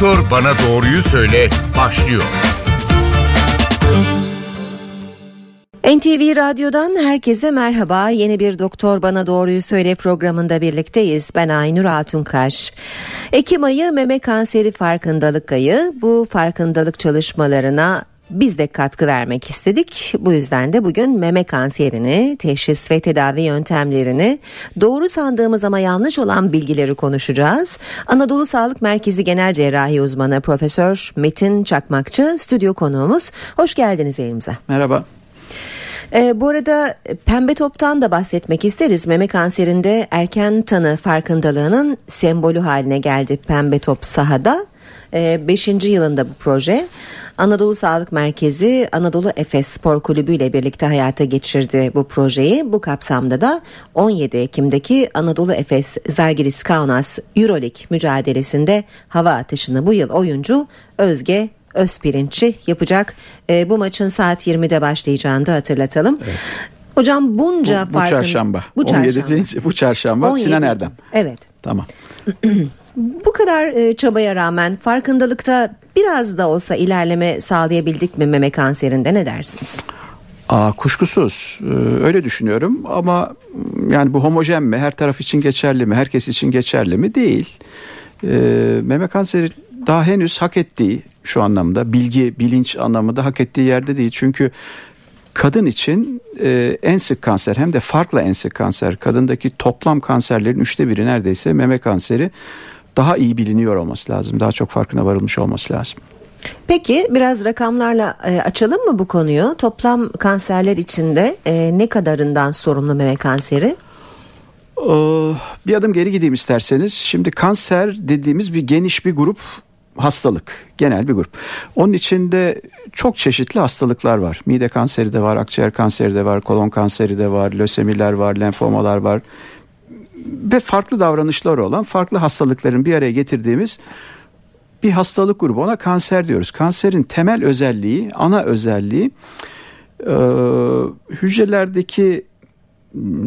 Doktor Bana Doğruyu Söyle başlıyor. NTV Radyo'dan herkese merhaba. Yeni bir Doktor Bana Doğruyu Söyle programında birlikteyiz. Ben Aynur Altunkaş. Ekim ayı meme kanseri farkındalık ayı. Bu farkındalık çalışmalarına biz de katkı vermek istedik. Bu yüzden de bugün meme kanserini, teşhis ve tedavi yöntemlerini, doğru sandığımız ama yanlış olan bilgileri konuşacağız. Anadolu Sağlık Merkezi Genel Cerrahi Uzmanı Profesör Metin Çakmakçı stüdyo konuğumuz. Hoş geldiniz elimize. Merhaba. E, bu arada pembe toptan da bahsetmek isteriz. Meme kanserinde erken tanı farkındalığının sembolü haline geldi pembe top sahada. 5. E, yılında bu proje. Anadolu Sağlık Merkezi Anadolu Efes Spor Kulübü ile birlikte hayata geçirdi bu projeyi. Bu kapsamda da 17 Ekim'deki Anadolu Efes Zalgiris Kaunas Euroleague mücadelesinde hava atışını bu yıl oyuncu Özge Özpirinç'i yapacak. E, bu maçın saat 20'de başlayacağını da hatırlatalım. Evet. Hocam bunca bu, bu farkın... Çarşamba. Bu çarşamba. 17. bu çarşamba 17. Sinan Erdem. Evet. Tamam. bu kadar e, çabaya rağmen farkındalıkta biraz da olsa ilerleme sağlayabildik mi meme kanserinde? Ne dersiniz? Aa, kuşkusuz. Ee, öyle düşünüyorum. Ama yani bu homojen mi? Her taraf için geçerli mi? Herkes için geçerli mi? Değil. Ee, meme kanseri daha henüz hak ettiği şu anlamda bilgi bilinç anlamında hak ettiği yerde değil. Çünkü kadın için e, en sık kanser hem de farklı en sık kanser kadındaki toplam kanserlerin üçte biri neredeyse meme kanseri daha iyi biliniyor olması lazım. Daha çok farkına varılmış olması lazım. Peki biraz rakamlarla e, açalım mı bu konuyu? Toplam kanserler içinde e, ne kadarından sorumlu meme kanseri? Ee, bir adım geri gideyim isterseniz. Şimdi kanser dediğimiz bir geniş bir grup hastalık, genel bir grup. Onun içinde çok çeşitli hastalıklar var. Mide kanseri de var, akciğer kanseri de var, kolon kanseri de var, lösemiler var, lenfomalar var, ve farklı davranışları olan farklı hastalıkların bir araya getirdiğimiz bir hastalık grubu. Ona kanser diyoruz. Kanserin temel özelliği, ana özelliği e, hücrelerdeki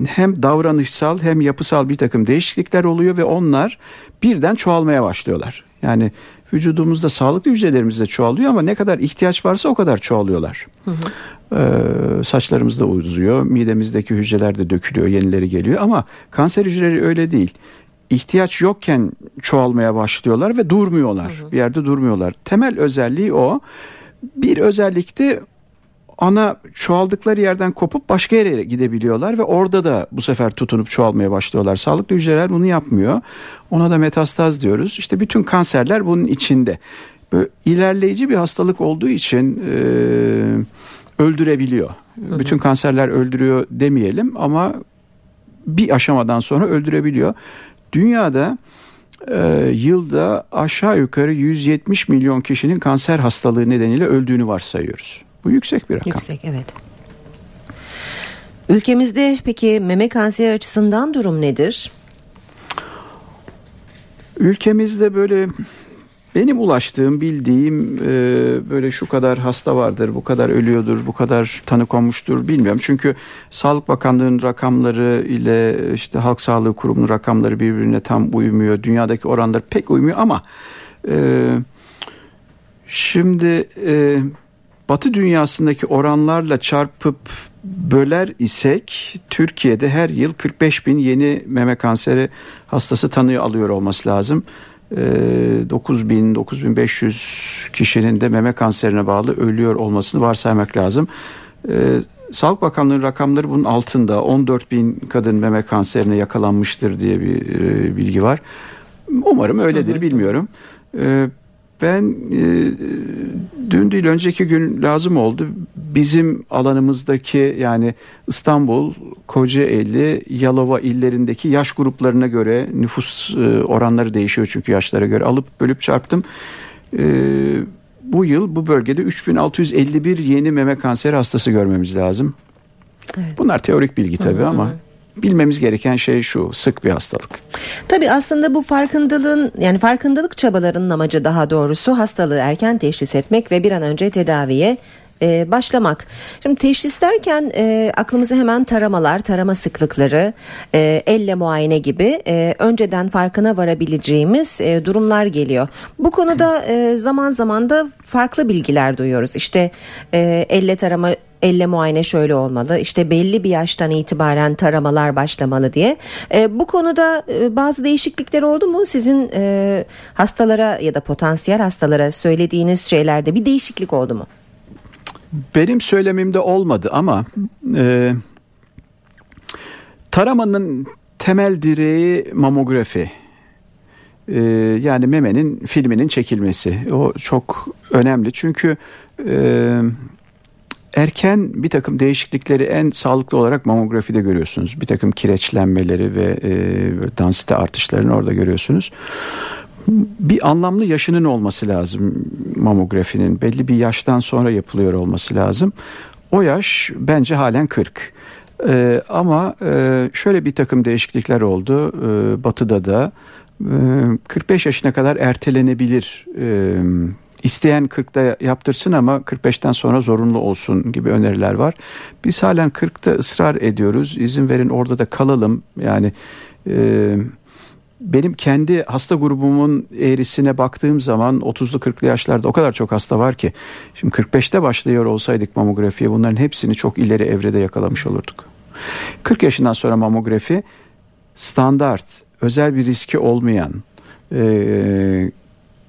hem davranışsal hem yapısal bir takım değişiklikler oluyor ve onlar birden çoğalmaya başlıyorlar. Yani vücudumuzda sağlıklı hücrelerimiz de çoğalıyor ama ne kadar ihtiyaç varsa o kadar çoğalıyorlar. Hı hı. Ee, saçlarımız da uzuyor, midemizdeki hücreler de dökülüyor, yenileri geliyor ama kanser hücreleri öyle değil. İhtiyaç yokken çoğalmaya başlıyorlar ve durmuyorlar. Hı hı. Bir yerde durmuyorlar. Temel özelliği o. Bir özellik de ana çoğaldıkları yerden kopup başka yere gidebiliyorlar ve orada da bu sefer tutunup çoğalmaya başlıyorlar. Sağlıklı hücreler bunu yapmıyor. Ona da metastaz diyoruz. İşte bütün kanserler bunun içinde. Böyle ilerleyici bir hastalık olduğu için e, öldürebiliyor. Hı hı. Bütün kanserler öldürüyor demeyelim ama bir aşamadan sonra öldürebiliyor. Dünyada e, yılda aşağı yukarı 170 milyon kişinin kanser hastalığı nedeniyle öldüğünü varsayıyoruz. Bu yüksek bir rakam. Yüksek evet. Ülkemizde peki meme kanseri açısından durum nedir? Ülkemizde böyle benim ulaştığım, bildiğim e, böyle şu kadar hasta vardır, bu kadar ölüyordur, bu kadar tanı konmuştur bilmiyorum. Çünkü Sağlık Bakanlığı'nın rakamları ile işte Halk Sağlığı Kurumu'nun rakamları birbirine tam uymuyor. Dünyadaki oranlar pek uymuyor ama e, şimdi e, Batı dünyasındaki oranlarla çarpıp böler isek Türkiye'de her yıl 45 bin yeni meme kanseri hastası tanıyor alıyor olması lazım. 9000 ee, 9500 kişinin de meme kanserine bağlı ölüyor olmasını varsaymak lazım. Ee, Sağlık Bakanlığı'nın rakamları bunun altında 14 bin kadın meme kanserine yakalanmıştır diye bir e, bilgi var. Umarım öyledir bilmiyorum. Ben e, dün değil önceki gün lazım oldu. Bizim alanımızdaki yani İstanbul, Kocaeli, Yalova illerindeki yaş gruplarına göre nüfus e, oranları değişiyor çünkü yaşlara göre alıp bölüp çarptım. E, bu yıl bu bölgede 3651 yeni meme kanseri hastası görmemiz lazım. Evet. Bunlar teorik bilgi tabii hı hı. ama bilmemiz gereken şey şu sık bir hastalık. Tabi aslında bu farkındalığın yani farkındalık çabalarının amacı daha doğrusu hastalığı erken teşhis etmek ve bir an önce tedaviye e, başlamak. Şimdi teşhis derken e, aklımıza hemen taramalar, tarama sıklıkları, e, elle muayene gibi e, önceden farkına varabileceğimiz e, durumlar geliyor. Bu konuda e, zaman zaman da farklı bilgiler duyuyoruz. İşte e, elle tarama elle muayene şöyle olmalı işte belli bir yaştan itibaren taramalar başlamalı diye. E, bu konuda e, bazı değişiklikler oldu mu sizin e, hastalara ya da potansiyel hastalara söylediğiniz şeylerde bir değişiklik oldu mu? Benim söylemimde olmadı ama e, taramanın temel direği mamografi. E, yani memenin filminin çekilmesi. O çok önemli çünkü e, erken bir takım değişiklikleri en sağlıklı olarak mamografide görüyorsunuz. Bir takım kireçlenmeleri ve e, dansite artışlarını orada görüyorsunuz. Bir anlamlı yaşının olması lazım mamografinin. Belli bir yaştan sonra yapılıyor olması lazım. O yaş bence halen 40. Ee, ama e, şöyle bir takım değişiklikler oldu. Ee, batı'da da e, 45 yaşına kadar ertelenebilir e, İsteyen 40'ta yaptırsın ama 45'ten sonra zorunlu olsun gibi öneriler var. Biz halen 40'ta ısrar ediyoruz. İzin verin orada da kalalım. Yani e, benim kendi hasta grubumun eğrisine baktığım zaman 30'lu 40'lı yaşlarda o kadar çok hasta var ki. Şimdi 45'te başlıyor olsaydık mamografiye bunların hepsini çok ileri evrede yakalamış olurduk. 40 yaşından sonra mamografi standart, özel bir riski olmayan, e,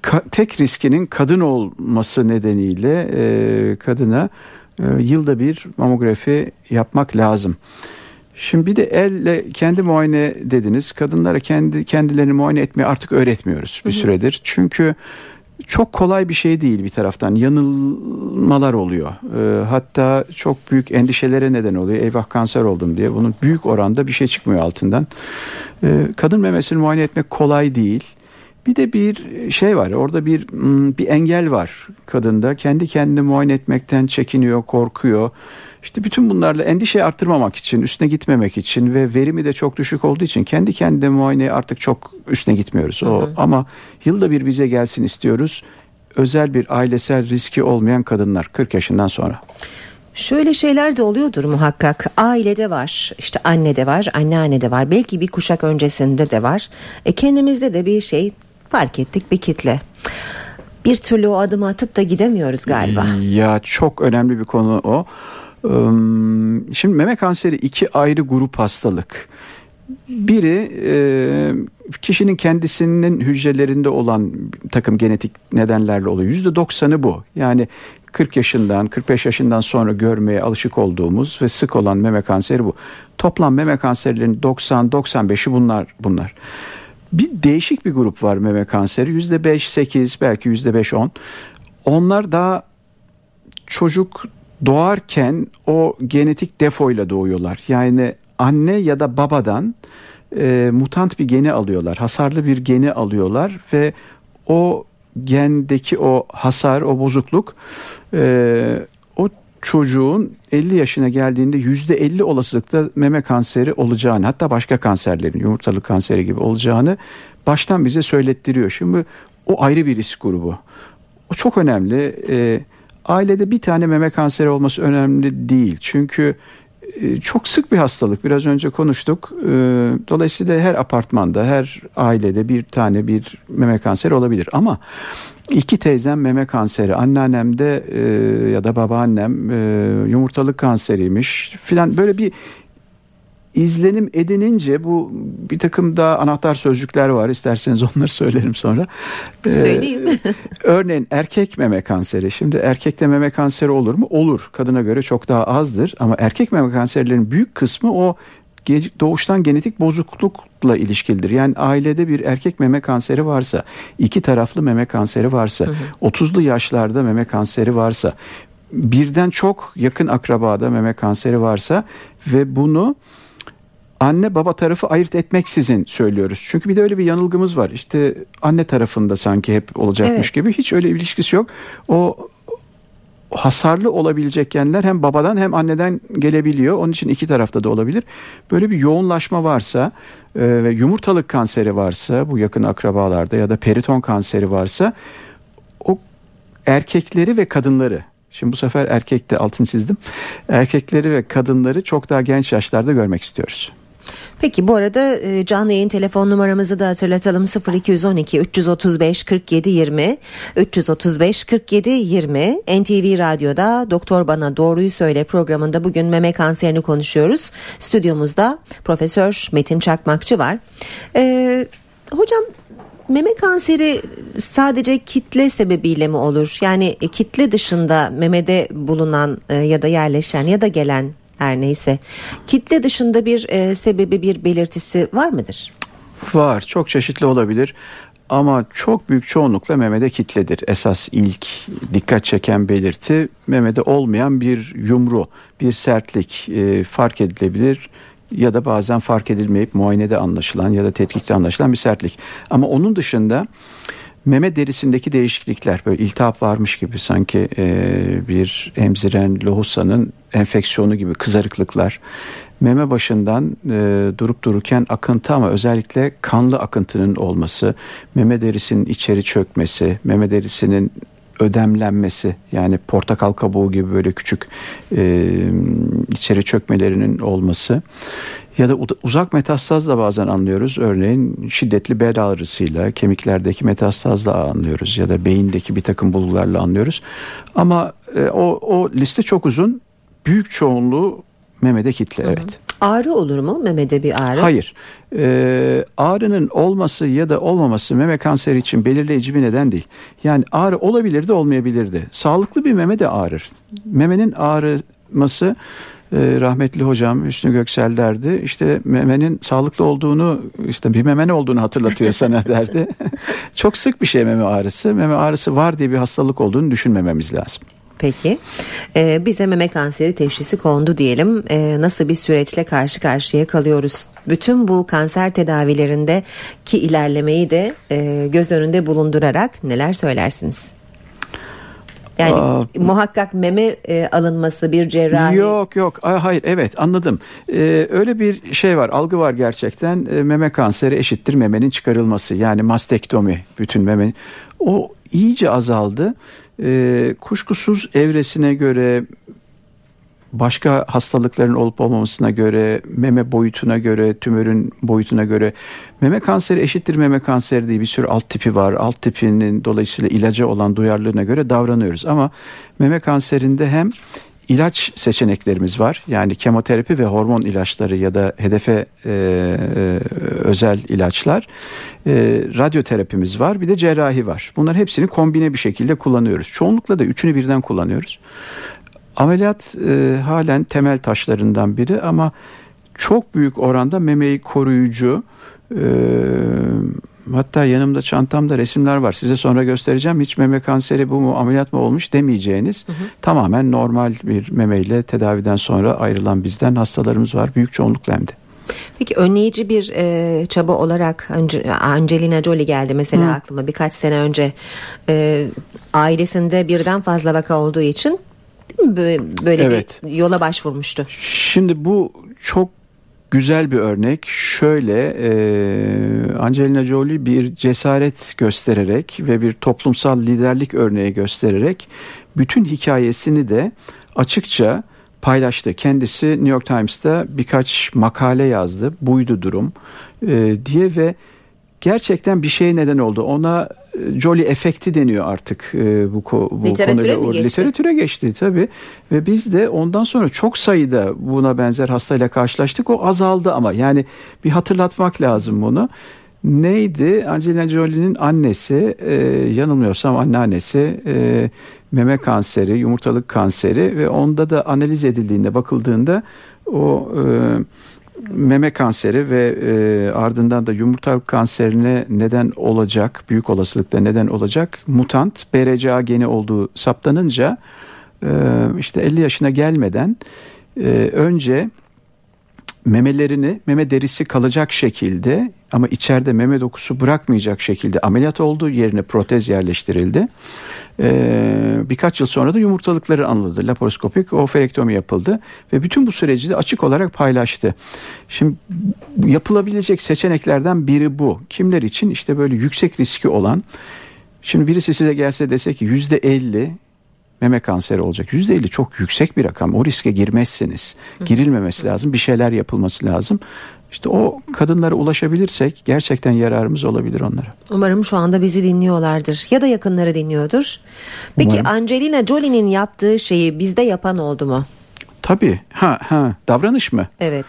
ka- tek riskinin kadın olması nedeniyle e, kadına e, yılda bir mamografi yapmak lazım. Şimdi bir de elle kendi muayene dediniz. Kadınlara kendi kendilerini muayene etmeyi artık öğretmiyoruz bir süredir. Çünkü çok kolay bir şey değil bir taraftan. Yanılmalar oluyor. E, hatta çok büyük endişelere neden oluyor. Eyvah kanser oldum diye. Bunun büyük oranda bir şey çıkmıyor altından. E, kadın memesini muayene etmek kolay değil. Bir de bir şey var orada bir bir engel var kadında kendi kendini muayene etmekten çekiniyor korkuyor işte bütün bunlarla endişe arttırmamak için üstüne gitmemek için ve verimi de çok düşük olduğu için kendi kendine muayene artık çok üstüne gitmiyoruz o hı hı. ama yılda bir bize gelsin istiyoruz özel bir ailesel riski olmayan kadınlar 40 yaşından sonra. Şöyle şeyler de oluyordur muhakkak. Ailede var, işte anne de var, anneanne de var. Belki bir kuşak öncesinde de var. E kendimizde de bir şey fark ettik bir kitle. Bir türlü o adımı atıp da gidemiyoruz galiba. Ya çok önemli bir konu o. Şimdi meme kanseri iki ayrı grup hastalık. Biri e, kişinin kendisinin hücrelerinde olan takım genetik nedenlerle oluyor. Yüzde doksanı bu. Yani 40 yaşından 45 yaşından sonra görmeye alışık olduğumuz ve sık olan meme kanseri bu. Toplam meme kanserlerinin 90-95'i bunlar bunlar. Bir değişik bir grup var meme kanseri. Yüzde beş, sekiz, belki yüzde beş, on. Onlar daha çocuk doğarken o genetik defoyla doğuyorlar. Yani anne ya da babadan e, mutant bir geni alıyorlar. Hasarlı bir geni alıyorlar ve o gendeki o hasar, o bozukluk e, çocuğun 50 yaşına geldiğinde %50 olasılıkta meme kanseri olacağını hatta başka kanserlerin yumurtalık kanseri gibi olacağını baştan bize söylettiriyor. Şimdi o ayrı bir risk grubu. O çok önemli. E, ailede bir tane meme kanseri olması önemli değil. Çünkü e, çok sık bir hastalık. Biraz önce konuştuk. E, dolayısıyla her apartmanda, her ailede bir tane bir meme kanseri olabilir. Ama İki teyzem meme kanseri, anneannem de e, ya da babaannem e, yumurtalık kanseriymiş filan böyle bir izlenim edinince bu bir takım da anahtar sözcükler var isterseniz onları söylerim sonra. Ee, Söyleyeyim. örneğin erkek meme kanseri. Şimdi erkekte meme kanseri olur mu? Olur. Kadına göre çok daha azdır ama erkek meme kanserlerinin büyük kısmı o doğuştan genetik bozuklukla ilişkilidir. Yani ailede bir erkek meme kanseri varsa, iki taraflı meme kanseri varsa, hı hı. 30'lu yaşlarda meme kanseri varsa, birden çok yakın akrabada meme kanseri varsa ve bunu anne baba tarafı ayırt etmeksizin söylüyoruz. Çünkü bir de öyle bir yanılgımız var. İşte anne tarafında sanki hep olacakmış evet. gibi hiç öyle bir ilişkisi yok. O hasarlı olabilecek genler hem babadan hem anneden gelebiliyor. Onun için iki tarafta da olabilir. Böyle bir yoğunlaşma varsa e, ve yumurtalık kanseri varsa bu yakın akrabalarda ya da periton kanseri varsa o erkekleri ve kadınları şimdi bu sefer erkekte altın çizdim. Erkekleri ve kadınları çok daha genç yaşlarda görmek istiyoruz. Peki bu arada e, canlı yayın telefon numaramızı da hatırlatalım 0212 335 47 20 335 47 20 NTV Radyo'da Doktor Bana Doğruyu Söyle programında bugün meme kanserini konuşuyoruz. Stüdyomuzda Profesör Metin Çakmakçı var. Ee, hocam meme kanseri sadece kitle sebebiyle mi olur? Yani kitle dışında memede bulunan e, ya da yerleşen ya da gelen her neyse kitle dışında bir e, sebebi bir belirtisi var mıdır? Var çok çeşitli olabilir ama çok büyük çoğunlukla memede kitledir. Esas ilk dikkat çeken belirti memede olmayan bir yumru, bir sertlik e, fark edilebilir ya da bazen fark edilmeyip muayenede anlaşılan ya da tetkikte anlaşılan bir sertlik. Ama onun dışında meme derisindeki değişiklikler böyle iltihap varmış gibi sanki e, bir emziren lohusanın enfeksiyonu gibi kızarıklıklar. Meme başından e, durup dururken akıntı ama özellikle kanlı akıntının olması meme derisinin içeri çökmesi meme derisinin ödemlenmesi yani portakal kabuğu gibi böyle küçük e, içeri çökmelerinin olması ya da uzak metastaz da bazen anlıyoruz. Örneğin şiddetli bel ağrısıyla kemiklerdeki metastazla anlıyoruz ya da beyindeki bir takım bulgularla anlıyoruz. Ama e, o, o liste çok uzun. Büyük çoğunluğu memede kitle evet. Ağrı olur mu memede bir ağrı? Hayır. Ee, ağrının olması ya da olmaması meme kanseri için belirleyici bir neden değil. Yani ağrı olabilir de olmayabilir de. Sağlıklı bir meme de ağrır. Memenin ağrıması e, rahmetli hocam Hüsnü Göksel derdi. İşte memenin sağlıklı olduğunu işte bir meme ne olduğunu hatırlatıyor sana derdi. Çok sık bir şey meme ağrısı. Meme ağrısı var diye bir hastalık olduğunu düşünmememiz lazım. Peki ee, bize meme kanseri teşhisi kondu diyelim ee, nasıl bir süreçle karşı karşıya kalıyoruz bütün bu kanser tedavilerinde ki ilerlemeyi de e, göz önünde bulundurarak neler söylersiniz? Yani Aa, muhakkak meme e, alınması bir cerrahi. Yok yok Aa, hayır evet anladım. Ee, öyle bir şey var algı var gerçekten e, meme kanseri eşittir memenin çıkarılması yani mastektomi bütün meme. O iyice azaldı. Ee, kuşkusuz evresine göre başka hastalıkların olup olmamasına göre, meme boyutuna göre, tümörün boyutuna göre meme kanseri eşittir meme kanseri diye bir sürü alt tipi var. Alt tipinin dolayısıyla ilaca olan duyarlılığına göre davranıyoruz. Ama meme kanserinde hem ilaç seçeneklerimiz var. Yani kemoterapi ve hormon ilaçları ya da hedefe e, e, özel ilaçlar. E, radyoterapimiz var. Bir de cerrahi var. Bunlar hepsini kombine bir şekilde kullanıyoruz. Çoğunlukla da üçünü birden kullanıyoruz. Ameliyat e, halen temel taşlarından biri ama çok büyük oranda memeyi koruyucu e, hatta yanımda çantamda resimler var size sonra göstereceğim hiç meme kanseri bu mu ameliyat mı olmuş demeyeceğiniz hı hı. tamamen normal bir memeyle tedaviden sonra ayrılan bizden hastalarımız var büyük çoğunlukla hem de. Peki önleyici bir e, çaba olarak Angelina Jolie geldi mesela Hı. aklıma birkaç sene önce e, ailesinde birden fazla vaka olduğu için Böyle, böyle evet. bir yola başvurmuştu. Şimdi bu çok güzel bir örnek. Şöyle e, Angelina Jolie bir cesaret göstererek ve bir toplumsal liderlik örneği göstererek bütün hikayesini de açıkça paylaştı. Kendisi New York Times'ta birkaç makale yazdı. Buydu durum e, diye ve gerçekten bir şey neden oldu. Ona e, Jolly efekti deniyor artık e, bu, bu literatüre konuyla. Mi geçti? Literatüre geçti tabii. Ve biz de ondan sonra çok sayıda buna benzer hastayla karşılaştık. O azaldı ama yani bir hatırlatmak lazım bunu. Neydi? Angelina Jolie'nin annesi, e, yanılmıyorsam anneannesi e, meme kanseri, yumurtalık kanseri ve onda da analiz edildiğinde bakıldığında o e, meme kanseri ve e, ardından da yumurtalık kanserine neden olacak, büyük olasılıkla neden olacak mutant BRCA geni olduğu saptanınca e, işte 50 yaşına gelmeden e, önce memelerini meme derisi kalacak şekilde ama içeride meme dokusu bırakmayacak şekilde ameliyat oldu. Yerine protez yerleştirildi. Ee, birkaç yıl sonra da yumurtalıkları anladı. Laparoskopik oferektomi yapıldı ve bütün bu süreci de açık olarak paylaştı. Şimdi yapılabilecek seçeneklerden biri bu. Kimler için? işte böyle yüksek riski olan Şimdi birisi size gelse dese ki yüzde elli meme kanseri olacak. %50 çok yüksek bir rakam. O riske girmezsiniz. Girilmemesi lazım. Bir şeyler yapılması lazım. İşte o kadınlara ulaşabilirsek gerçekten yararımız olabilir onlara. Umarım şu anda bizi dinliyorlardır ya da yakınları dinliyordur. Peki Umarım. Angelina Jolie'nin yaptığı şeyi bizde yapan oldu mu? Tabii. Ha ha davranış mı? Evet.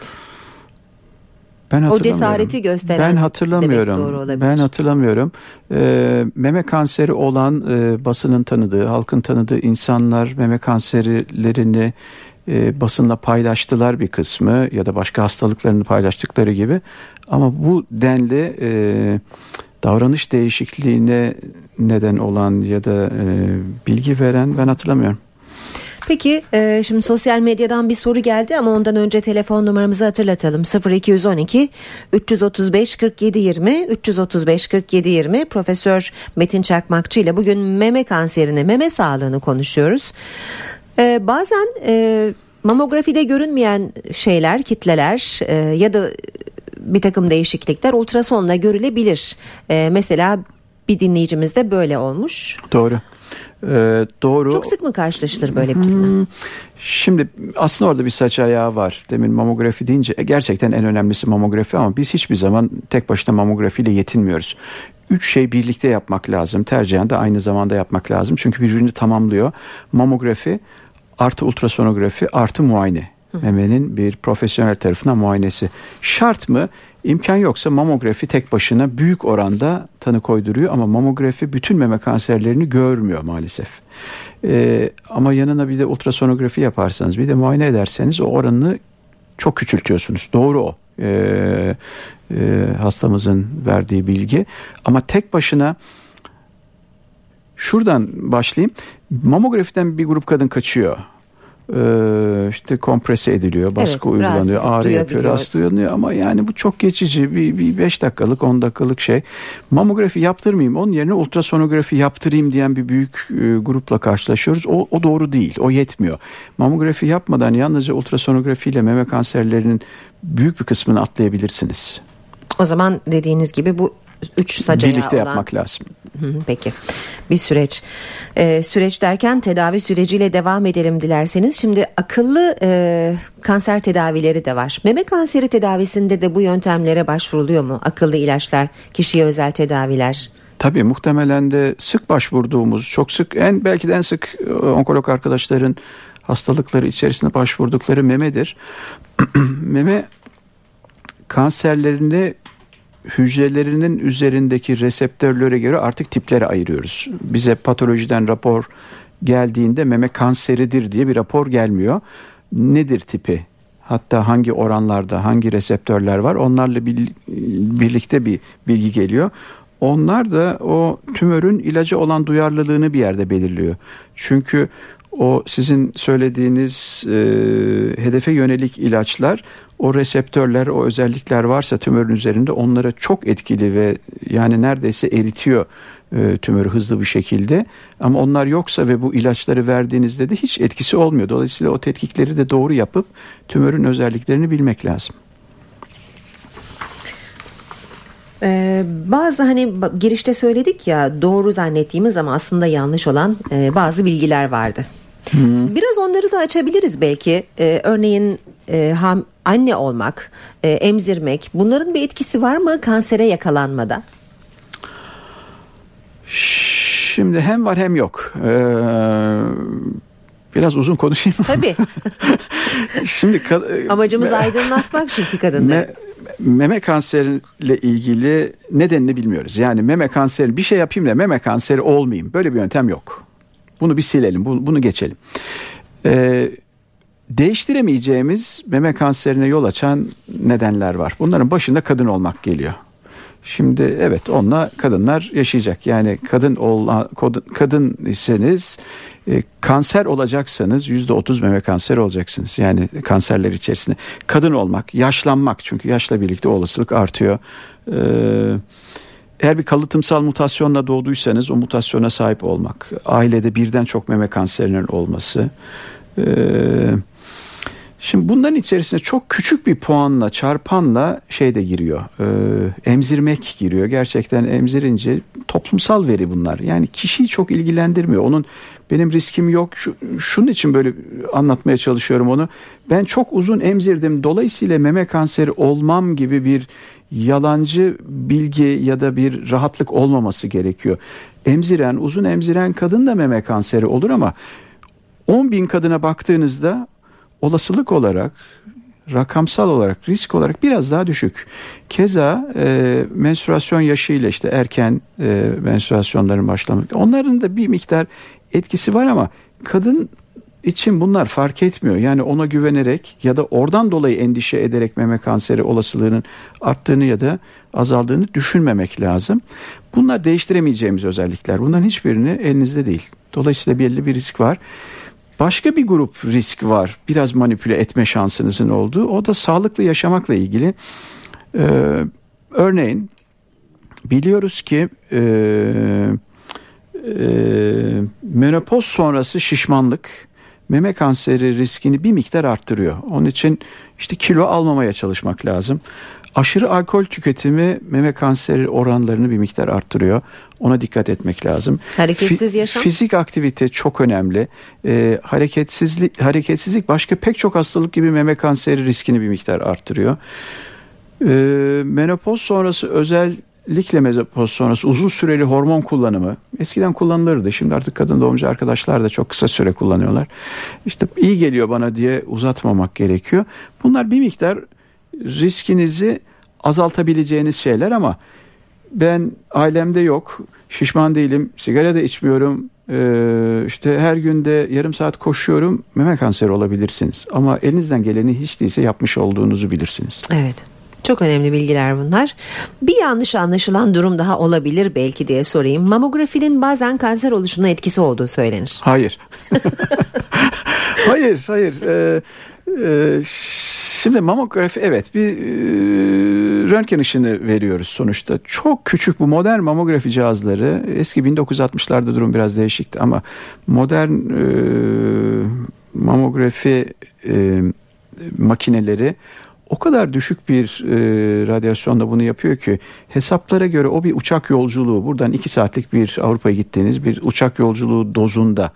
Ben O cesareti gösteren Ben demek hatırlamıyorum. doğru olabilir. Ben hatırlamıyorum. Ee, meme kanseri olan e, basının tanıdığı, halkın tanıdığı insanlar meme kanserlerini e, basınla paylaştılar bir kısmı ya da başka hastalıklarını paylaştıkları gibi. Ama bu denli e, davranış değişikliğine neden olan ya da e, bilgi veren ben hatırlamıyorum. Peki e, şimdi sosyal medyadan bir soru geldi ama ondan önce telefon numaramızı hatırlatalım 0212 335 47 20 335 47 20 Profesör Metin Çakmakçı ile bugün meme kanserini meme sağlığını konuşuyoruz. E, bazen e, mamografide görünmeyen şeyler kitleler e, ya da bir takım değişiklikler ultrasonla görülebilir. E, mesela bir dinleyicimiz de böyle olmuş. Doğru. Ee, doğru. Çok sık mı karşılaşılır böyle bir durumla? Şimdi aslında orada bir saç ayağı var. Demin mamografi deyince e, gerçekten en önemlisi mamografi ama biz hiçbir zaman tek başına mamografiyle yetinmiyoruz. Üç şey birlikte yapmak lazım. Tercihen de aynı zamanda yapmak lazım. Çünkü birbirini tamamlıyor. Mamografi artı ultrasonografi artı muayene. Memenin bir profesyonel tarafından muayenesi. Şart mı? İmkan yoksa mamografi tek başına büyük oranda tanı koyduruyor ama mamografi bütün meme kanserlerini görmüyor maalesef. Ee, ama yanına bir de ultrasonografi yaparsanız bir de muayene ederseniz o oranını çok küçültüyorsunuz. Doğru o. Ee, e, hastamızın verdiği bilgi. Ama tek başına şuradan başlayayım. Mamografiden bir grup kadın kaçıyor. Ee, işte komprese ediliyor, baskı Evet, uygulanıyor, ağrı yapıyor, duyuluyor ama yani bu çok geçici bir, bir 5 dakikalık 10 dakikalık şey. Mamografi yaptırmayayım onun yerine ultrasonografi yaptırayım diyen bir büyük e, grupla karşılaşıyoruz. O, o doğru değil, o yetmiyor. Mamografi yapmadan yalnızca ultrasonografiyle meme kanserlerinin büyük bir kısmını atlayabilirsiniz. O zaman dediğiniz gibi bu üç sac ayağı Birlikte olan- yapmak lazım. Peki. Bir süreç. Ee, süreç derken tedavi süreciyle devam edelim dilerseniz. Şimdi akıllı e, kanser tedavileri de var. Meme kanseri tedavisinde de bu yöntemlere başvuruluyor mu? Akıllı ilaçlar kişiye özel tedaviler. Tabii muhtemelen de sık başvurduğumuz, çok sık en belki de en sık e, onkolog arkadaşların hastalıkları içerisinde başvurdukları memedir. Meme kanserlerini hücrelerinin üzerindeki reseptörlere göre artık tiplere ayırıyoruz. Bize patolojiden rapor geldiğinde meme kanseridir diye bir rapor gelmiyor. Nedir tipi? Hatta hangi oranlarda, hangi reseptörler var onlarla bir- birlikte bir bilgi geliyor. Onlar da o tümörün ilacı olan duyarlılığını bir yerde belirliyor. Çünkü o sizin söylediğiniz e, hedefe yönelik ilaçlar o reseptörler o özellikler varsa tümörün üzerinde onlara çok etkili ve yani neredeyse eritiyor e, tümörü hızlı bir şekilde ama onlar yoksa ve bu ilaçları verdiğinizde de hiç etkisi olmuyor. Dolayısıyla o tetkikleri de doğru yapıp tümörün özelliklerini bilmek lazım. Ee, bazı hani girişte söyledik ya doğru zannettiğimiz ama aslında yanlış olan e, bazı bilgiler vardı. Biraz onları da açabiliriz belki. Ee, örneğin e, ham, anne olmak, e, emzirmek bunların bir etkisi var mı kansere yakalanmada? Şimdi hem var hem yok. Ee, biraz uzun konuşayım. mı? Tabii. Şimdi Amacımız me- aydınlatmak çünkü kadınları. me- meme kanseriyle ilgili nedenini bilmiyoruz. Yani meme kanseri bir şey yapayım da meme kanseri olmayayım. Böyle bir yöntem yok. Bunu bir silelim, bunu, geçelim. Ee, değiştiremeyeceğimiz meme kanserine yol açan nedenler var. Bunların başında kadın olmak geliyor. Şimdi evet onunla kadınlar yaşayacak. Yani kadın kadın, kadın iseniz e, kanser olacaksanız yüzde otuz meme kanseri olacaksınız. Yani kanserler içerisinde kadın olmak, yaşlanmak çünkü yaşla birlikte olasılık artıyor. Ee, eğer bir kalıtımsal mutasyonla doğduysanız o mutasyona sahip olmak, ailede birden çok meme kanserinin olması. Ee, Şimdi bunların içerisine çok küçük bir puanla çarpanla şey de giriyor. E, emzirmek giriyor. Gerçekten emzirince toplumsal veri bunlar. Yani kişiyi çok ilgilendirmiyor. Onun benim riskim yok. Şu, şunun için böyle anlatmaya çalışıyorum onu. Ben çok uzun emzirdim. Dolayısıyla meme kanseri olmam gibi bir yalancı bilgi ya da bir rahatlık olmaması gerekiyor. Emziren, uzun emziren kadın da meme kanseri olur ama 10 bin kadına baktığınızda olasılık olarak rakamsal olarak risk olarak biraz daha düşük. Keza e, menstruasyon yaşıyla işte erken e, menstruasyonların başlamak onların da bir miktar etkisi var ama kadın için bunlar fark etmiyor. Yani ona güvenerek ya da oradan dolayı endişe ederek meme kanseri olasılığının arttığını ya da azaldığını düşünmemek lazım. Bunlar değiştiremeyeceğimiz özellikler. Bunların hiçbirini elinizde değil. Dolayısıyla belli bir risk var. Başka bir grup risk var. Biraz manipüle etme şansınızın olduğu. O da sağlıklı yaşamakla ilgili. Ee, örneğin biliyoruz ki e, e, menopoz sonrası şişmanlık meme kanseri riskini bir miktar arttırıyor. Onun için işte kilo almamaya çalışmak lazım. Aşırı alkol tüketimi meme kanseri oranlarını bir miktar arttırıyor. Ona dikkat etmek lazım. Hareketsiz yaşam. Fizik aktivite çok önemli. Ee, hareketsizlik hareketsizlik başka pek çok hastalık gibi meme kanseri riskini bir miktar arttırıyor. Ee, menopoz sonrası özellikle menopoz sonrası uzun süreli hormon kullanımı eskiden kullanılırdı. Şimdi artık kadın doğumcu arkadaşlar da çok kısa süre kullanıyorlar. İşte iyi geliyor bana diye uzatmamak gerekiyor. Bunlar bir miktar riskinizi azaltabileceğiniz şeyler ama ben ailemde yok, şişman değilim, sigara da içmiyorum, ee, işte her günde yarım saat koşuyorum, meme kanseri olabilirsiniz. Ama elinizden geleni hiç değilse yapmış olduğunuzu bilirsiniz. Evet. Çok önemli bilgiler bunlar. Bir yanlış anlaşılan durum daha olabilir belki diye sorayım. Mamografinin bazen kanser oluşuna etkisi olduğu söylenir. Hayır. hayır, hayır. Ee, e, şimdi mamografi evet bir e, röntgen ışını veriyoruz sonuçta. Çok küçük bu modern mamografi cihazları eski 1960'larda durum biraz değişikti ama modern e, mamografi e, makineleri o kadar düşük bir e, radyasyonda bunu yapıyor ki hesaplara göre o bir uçak yolculuğu buradan iki saatlik bir Avrupa'ya gittiğiniz bir uçak yolculuğu dozunda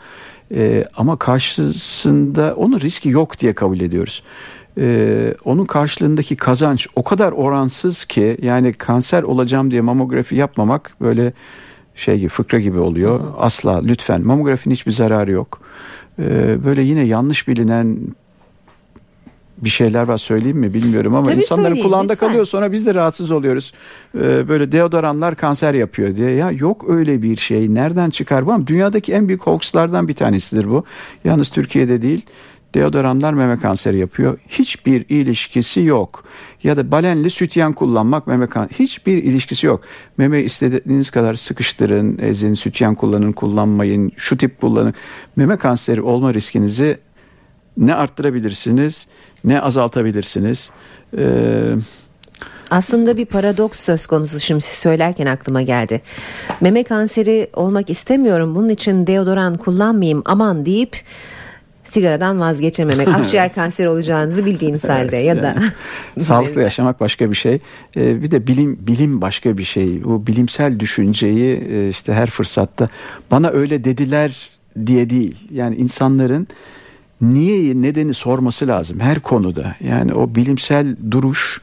e, ama karşısında onun riski yok diye kabul ediyoruz. E, onun karşılığındaki kazanç o kadar oransız ki yani kanser olacağım diye mamografi yapmamak böyle şey gibi fıkra gibi oluyor. Asla lütfen mamografinin hiçbir zararı yok. E, böyle yine yanlış bilinen bir şeyler var söyleyeyim mi bilmiyorum ama Tabii insanların kulağında lütfen. kalıyor sonra biz de rahatsız oluyoruz. Ee, böyle deodoranlar kanser yapıyor diye. Ya yok öyle bir şey. Nereden çıkar bu? Ama dünyadaki en büyük hoaxlardan bir tanesidir bu. Yalnız Türkiye'de değil. Deodoranlar meme kanseri yapıyor. Hiçbir ilişkisi yok. Ya da balenli sütyen kullanmak meme kanseri. Hiçbir ilişkisi yok. Meme istediğiniz kadar sıkıştırın, ezin, sütyen kullanın, kullanmayın, şu tip kullanın. Meme kanseri olma riskinizi ne arttırabilirsiniz ne azaltabilirsiniz. Ee, Aslında bir paradoks söz konusu şimdi siz söylerken aklıma geldi. Meme kanseri olmak istemiyorum bunun için deodoran kullanmayayım aman deyip sigaradan vazgeçememek. Akciğer kanseri olacağınızı bildiğiniz halde ya da yani sağlıklı yaşamak başka bir şey. Ee, bir de bilim bilim başka bir şey. Bu bilimsel düşünceyi e, işte her fırsatta bana öyle dediler diye değil. Yani insanların niye nedeni sorması lazım her konuda. Yani o bilimsel duruş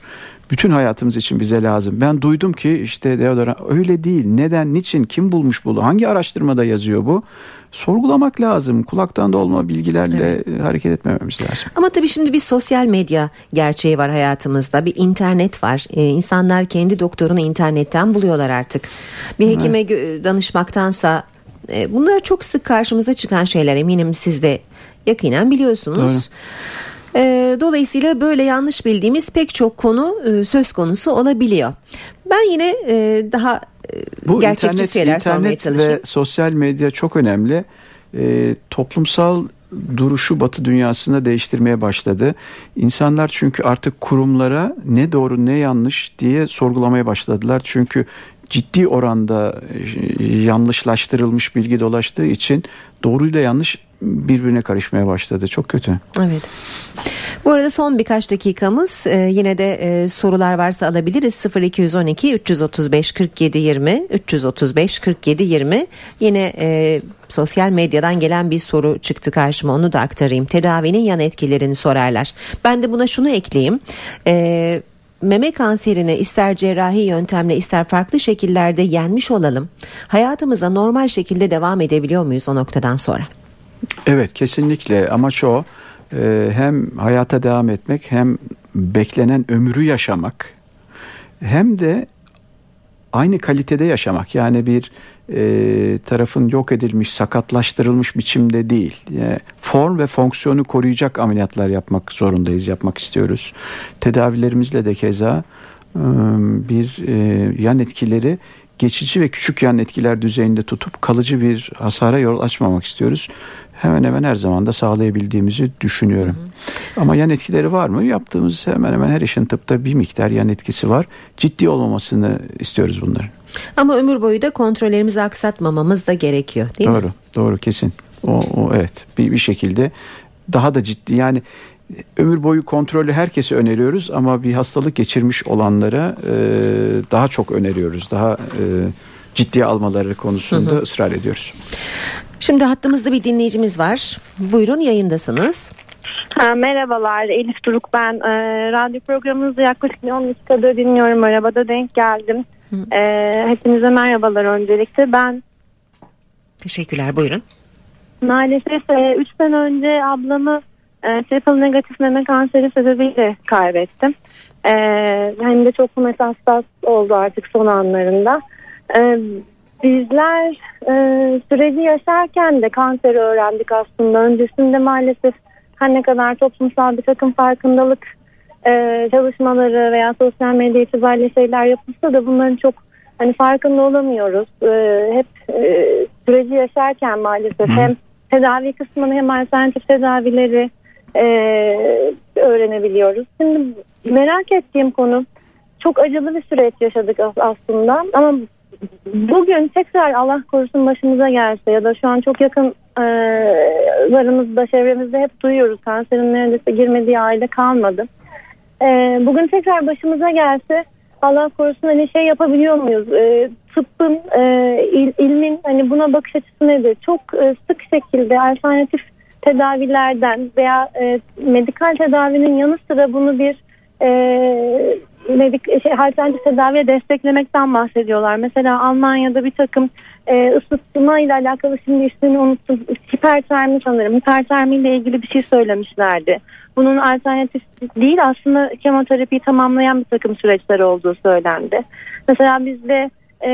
bütün hayatımız için bize lazım. Ben duydum ki işte deodoran öyle değil. Neden, niçin, kim bulmuş bunu? Hangi araştırmada yazıyor bu? Sorgulamak lazım. Kulaktan dolma bilgilerle hareket etmememiz lazım. Ama tabii şimdi bir sosyal medya gerçeği var hayatımızda. Bir internet var. Ee, insanlar kendi doktorunu internetten buluyorlar artık. Bir hekime gö- danışmaktansa e, bunlar çok sık karşımıza çıkan şeyler. Eminim siz de yakinen biliyorsunuz. Ee, dolayısıyla böyle yanlış bildiğimiz pek çok konu e, söz konusu olabiliyor. Ben yine e, daha e, Bu gerçekçi internet, şeyler sormaya internet çalışayım. ve sosyal medya çok önemli. Ee, toplumsal duruşu Batı dünyasında değiştirmeye başladı. İnsanlar çünkü artık kurumlara ne doğru ne yanlış diye sorgulamaya başladılar. Çünkü ciddi oranda e, yanlışlaştırılmış bilgi dolaştığı için doğruyla yanlış birbirine karışmaya başladı. Çok kötü. Evet. Bu arada son birkaç dakikamız e, yine de e, sorular varsa alabiliriz 0212 335 47 20 335 47 20 yine e, sosyal medyadan gelen bir soru çıktı karşıma onu da aktarayım tedavinin yan etkilerini sorarlar ben de buna şunu ekleyeyim e, meme kanserini ister cerrahi yöntemle ister farklı şekillerde yenmiş olalım hayatımıza normal şekilde devam edebiliyor muyuz o noktadan sonra? Evet kesinlikle. Amaç o. Ee, hem hayata devam etmek hem beklenen ömrü yaşamak hem de aynı kalitede yaşamak. Yani bir e, tarafın yok edilmiş sakatlaştırılmış biçimde değil. Yani form ve fonksiyonu koruyacak ameliyatlar yapmak zorundayız yapmak istiyoruz. Tedavilerimizle de keza e, bir e, yan etkileri geçici ve küçük yan etkiler düzeyinde tutup kalıcı bir hasara yol açmamak istiyoruz hemen hemen her zaman da sağlayabildiğimizi düşünüyorum. Hı hı. Ama yan etkileri var mı? Yaptığımız hemen hemen her işin tıpta bir miktar yan etkisi var. Ciddi olmamasını istiyoruz bunların. Ama ömür boyu da kontrollerimizi aksatmamamız da gerekiyor değil doğru, mi? Doğru, doğru kesin. O, o evet bir, bir şekilde daha da ciddi yani ömür boyu kontrolü herkese öneriyoruz ama bir hastalık geçirmiş olanlara e, daha çok öneriyoruz. Daha e, ciddiye almaları konusunda hı hı. ısrar ediyoruz. Şimdi hattımızda bir dinleyicimiz var. Buyurun yayındasınız. Ha, merhabalar Elif Duruk ben. Ee, radyo programınızı yaklaşık 10 dakikadır dinliyorum. Arabada denk geldim. Ee, hepinize merhabalar öncelikle. Ben Teşekkürler buyurun. Maalesef 3 e, sene önce ablamı e, triple negatif meme kanseri sebebiyle kaybettim. E, hem de çok metastas oldu artık son anlarında. E, bizler e, süreci yaşarken de kanseri öğrendik aslında. Öncesinde maalesef her ne kadar toplumsal bir takım farkındalık e, çalışmaları veya sosyal medya itibariyle şeyler yapılsa da bunların çok hani farkında olamıyoruz. E, hep e, süreci yaşarken maalesef hem tedavi kısmını hem alternatif tedavileri e, öğrenebiliyoruz. Şimdi merak ettiğim konu çok acılı bir süreç yaşadık aslında ama bugün tekrar Allah korusun başımıza gelse ya da şu an çok yakın e, çevremizde hep duyuyoruz kanserin neredeyse girmediği aile kalmadı. E, bugün tekrar başımıza gelse Allah korusun hani şey yapabiliyor muyuz? E, tıbbın, e, il, ilmin hani buna bakış açısı nedir? Çok e, sık şekilde alternatif tedavilerden veya e, medikal tedavinin yanı sıra bunu bir e, medik şey, alternatif tedaviye desteklemekten bahsediyorlar. Mesela Almanya'da bir takım e, ısıtma ile alakalı şimdi ismini unuttum. Hipertermi sanırım. Hipertermi ile ilgili bir şey söylemişlerdi. Bunun alternatif değil aslında kemoterapiyi tamamlayan bir takım süreçler olduğu söylendi. Mesela bizde e,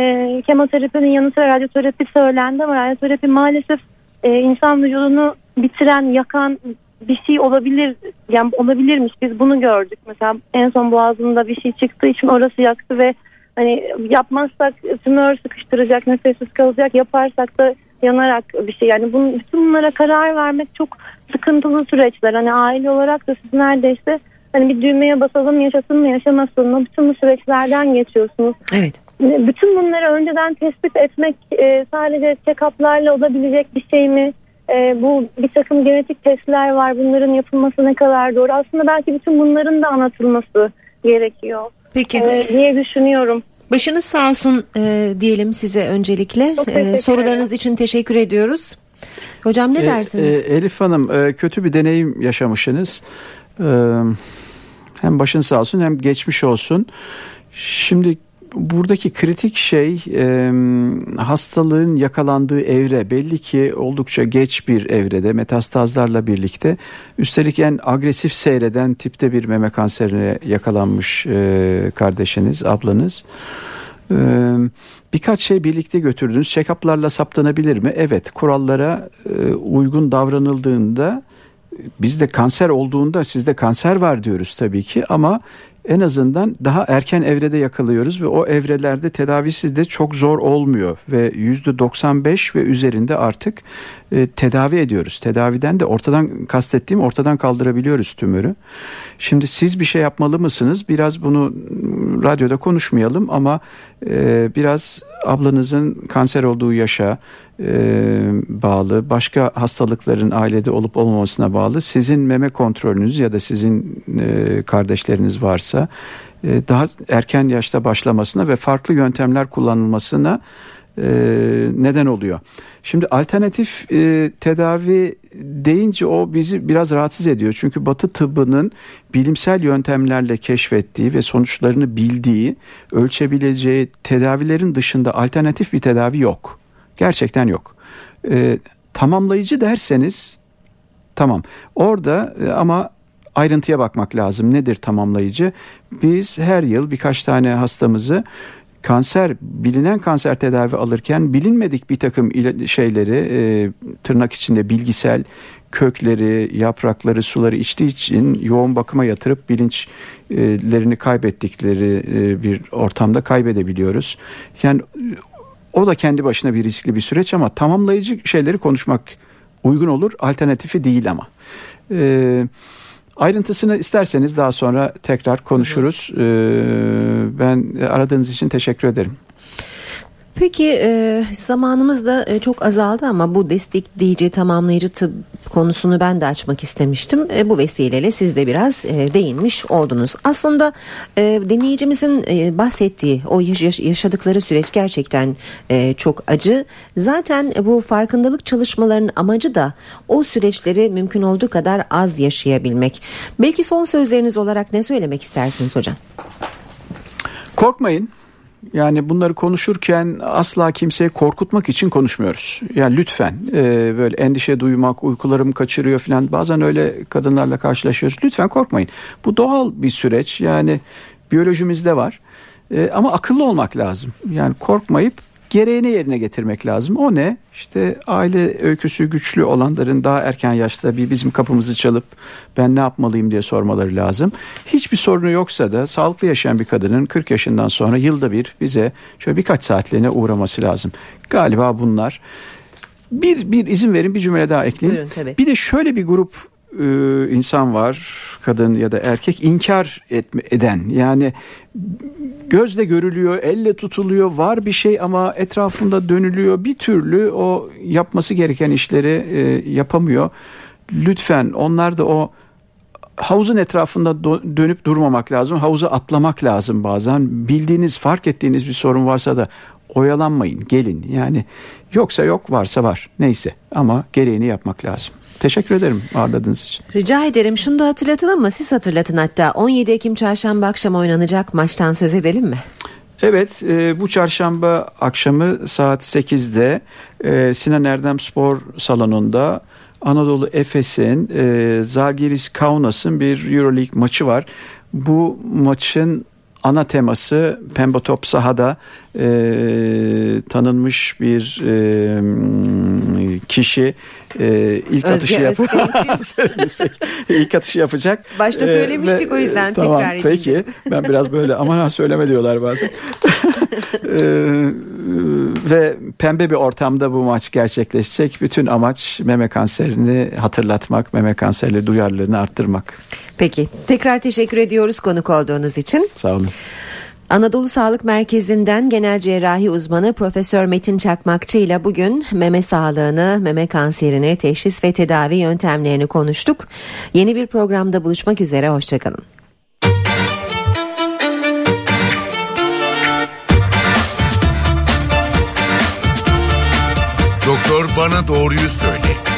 kemoterapinin yanı sıra radyoterapi söylendi ama radyoterapi maalesef e, insan vücudunu bitiren, yakan bir şey olabilir yani olabilirmiş biz bunu gördük mesela en son boğazında bir şey çıktığı için orası yaktı ve hani yapmazsak tümör sıkıştıracak nefessiz kalacak yaparsak da yanarak bir şey yani bunun, bütün bunlara karar vermek çok sıkıntılı süreçler hani aile olarak da siz neredeyse hani bir düğmeye basalım yaşasın mı yaşamasın mı bütün bu süreçlerden geçiyorsunuz. Evet. Bütün bunları önceden tespit etmek e, sadece check-up'larla olabilecek bir şey mi? E, bu bir takım genetik testler var. Bunların yapılması ne kadar doğru. Aslında belki bütün bunların da anlatılması gerekiyor. Peki. E, diye düşünüyorum. Başınız sağ olsun e, diyelim size öncelikle. E, sorularınız için teşekkür ediyoruz. Hocam ne e, dersiniz? E, Elif Hanım e, kötü bir deneyim yaşamışsınız. E, hem başın sağ olsun hem geçmiş olsun. Şimdi buradaki kritik şey e, hastalığın yakalandığı evre belli ki oldukça geç bir evrede metastazlarla birlikte üstelik en agresif seyreden tipte bir meme kanserine yakalanmış e, kardeşiniz ablanız. E, birkaç şey birlikte götürdünüz check-up'larla saptanabilir mi? Evet kurallara e, uygun davranıldığında bizde kanser olduğunda sizde kanser var diyoruz tabii ki ama en azından daha erken evrede yakalıyoruz ve o evrelerde tedavisi de çok zor olmuyor ve yüzde 95 ve üzerinde artık e, tedavi ediyoruz. Tedaviden de ortadan kastettiğim ortadan kaldırabiliyoruz tümörü. Şimdi siz bir şey yapmalı mısınız? Biraz bunu radyoda konuşmayalım ama e, biraz ablanızın kanser olduğu yaşa e, bağlı, başka hastalıkların ailede olup olmamasına bağlı. Sizin meme kontrolünüz ya da sizin e, kardeşleriniz varsa e, daha erken yaşta başlamasına ve farklı yöntemler kullanılmasına e, neden oluyor. Şimdi alternatif e, tedavi deyince o bizi biraz rahatsız ediyor. Çünkü Batı tıbbının bilimsel yöntemlerle keşfettiği ve sonuçlarını bildiği, ölçebileceği tedavilerin dışında alternatif bir tedavi yok. Gerçekten yok. E, tamamlayıcı derseniz tamam. Orada e, ama ayrıntıya bakmak lazım. Nedir tamamlayıcı? Biz her yıl birkaç tane hastamızı kanser bilinen kanser tedavi alırken bilinmedik bir takım şeyleri e, tırnak içinde bilgisel kökleri, yaprakları, suları içtiği için yoğun bakıma yatırıp bilinçlerini kaybettikleri e, bir ortamda kaybedebiliyoruz. Yani o da kendi başına bir riskli bir süreç ama tamamlayıcı şeyleri konuşmak uygun olur. Alternatifi değil ama. Ee, Ayrıntısını isterseniz daha sonra tekrar konuşuruz. Ee, ben aradığınız için teşekkür ederim. Peki e, zamanımız da e, çok azaldı ama bu destekleyici tamamlayıcı tıp konusunu ben de açmak istemiştim. E, bu vesileyle siz de biraz e, değinmiş oldunuz. Aslında e, deneyicimizin e, bahsettiği o yaş- yaşadıkları süreç gerçekten e, çok acı. Zaten bu farkındalık çalışmalarının amacı da o süreçleri mümkün olduğu kadar az yaşayabilmek. Belki son sözleriniz olarak ne söylemek istersiniz hocam? Korkmayın. Yani bunları konuşurken asla kimseyi korkutmak için konuşmuyoruz. Yani lütfen e, böyle endişe duymak, uykularımı kaçırıyor falan bazen öyle kadınlarla karşılaşıyoruz. Lütfen korkmayın. Bu doğal bir süreç yani biyolojimizde var. E, ama akıllı olmak lazım. Yani korkmayıp gereğini yerine getirmek lazım. O ne? İşte aile öyküsü güçlü olanların daha erken yaşta bir bizim kapımızı çalıp ben ne yapmalıyım diye sormaları lazım. Hiçbir sorunu yoksa da sağlıklı yaşayan bir kadının 40 yaşından sonra yılda bir bize şöyle birkaç saatliğine uğraması lazım. Galiba bunlar. Bir, bir izin verin bir cümle daha ekleyeyim. Buyurun, tabii. Bir de şöyle bir grup insan var kadın ya da erkek inkar etme, eden. Yani gözle görülüyor elle tutuluyor var bir şey ama etrafında dönülüyor. Bir türlü o yapması gereken işleri e, yapamıyor. Lütfen onlar da o havuzun etrafında dönüp durmamak lazım havuzu atlamak lazım bazen. Bildiğiniz fark ettiğiniz bir sorun varsa da oyalanmayın gelin yani yoksa yok varsa var neyse ama gereğini yapmak lazım. Teşekkür ederim ağırladığınız için. Rica ederim. Şunu da hatırlatın ama siz hatırlatın hatta. 17 Ekim çarşamba akşamı oynanacak maçtan söz edelim mi? Evet e, bu çarşamba akşamı saat 8'de e, Sinan Erdem Spor Salonu'nda Anadolu Efes'in e, Zagiris Kaunas'ın bir Euroleague maçı var. Bu maçın ana teması Pembe Top sahada e, tanınmış bir e, kişi e, ilk Özge atışı peki. ilk atışı yapacak. Başta E, söylemiştik o yüzden tamam, tekrar Peki ben biraz böyle aman ha söyleme diyorlar bazen. E, ve pembe bir ortamda bu maç gerçekleşecek. Bütün amaç meme kanserini hatırlatmak, meme kanserli duyarlılığını arttırmak. Peki tekrar teşekkür ediyoruz konuk olduğunuz için. Sağ olun. Anadolu Sağlık Merkezi'nden genel cerrahi uzmanı Profesör Metin Çakmakçı ile bugün meme sağlığını, meme kanserini, teşhis ve tedavi yöntemlerini konuştuk. Yeni bir programda buluşmak üzere, hoşçakalın. Bana doğruyu söyle.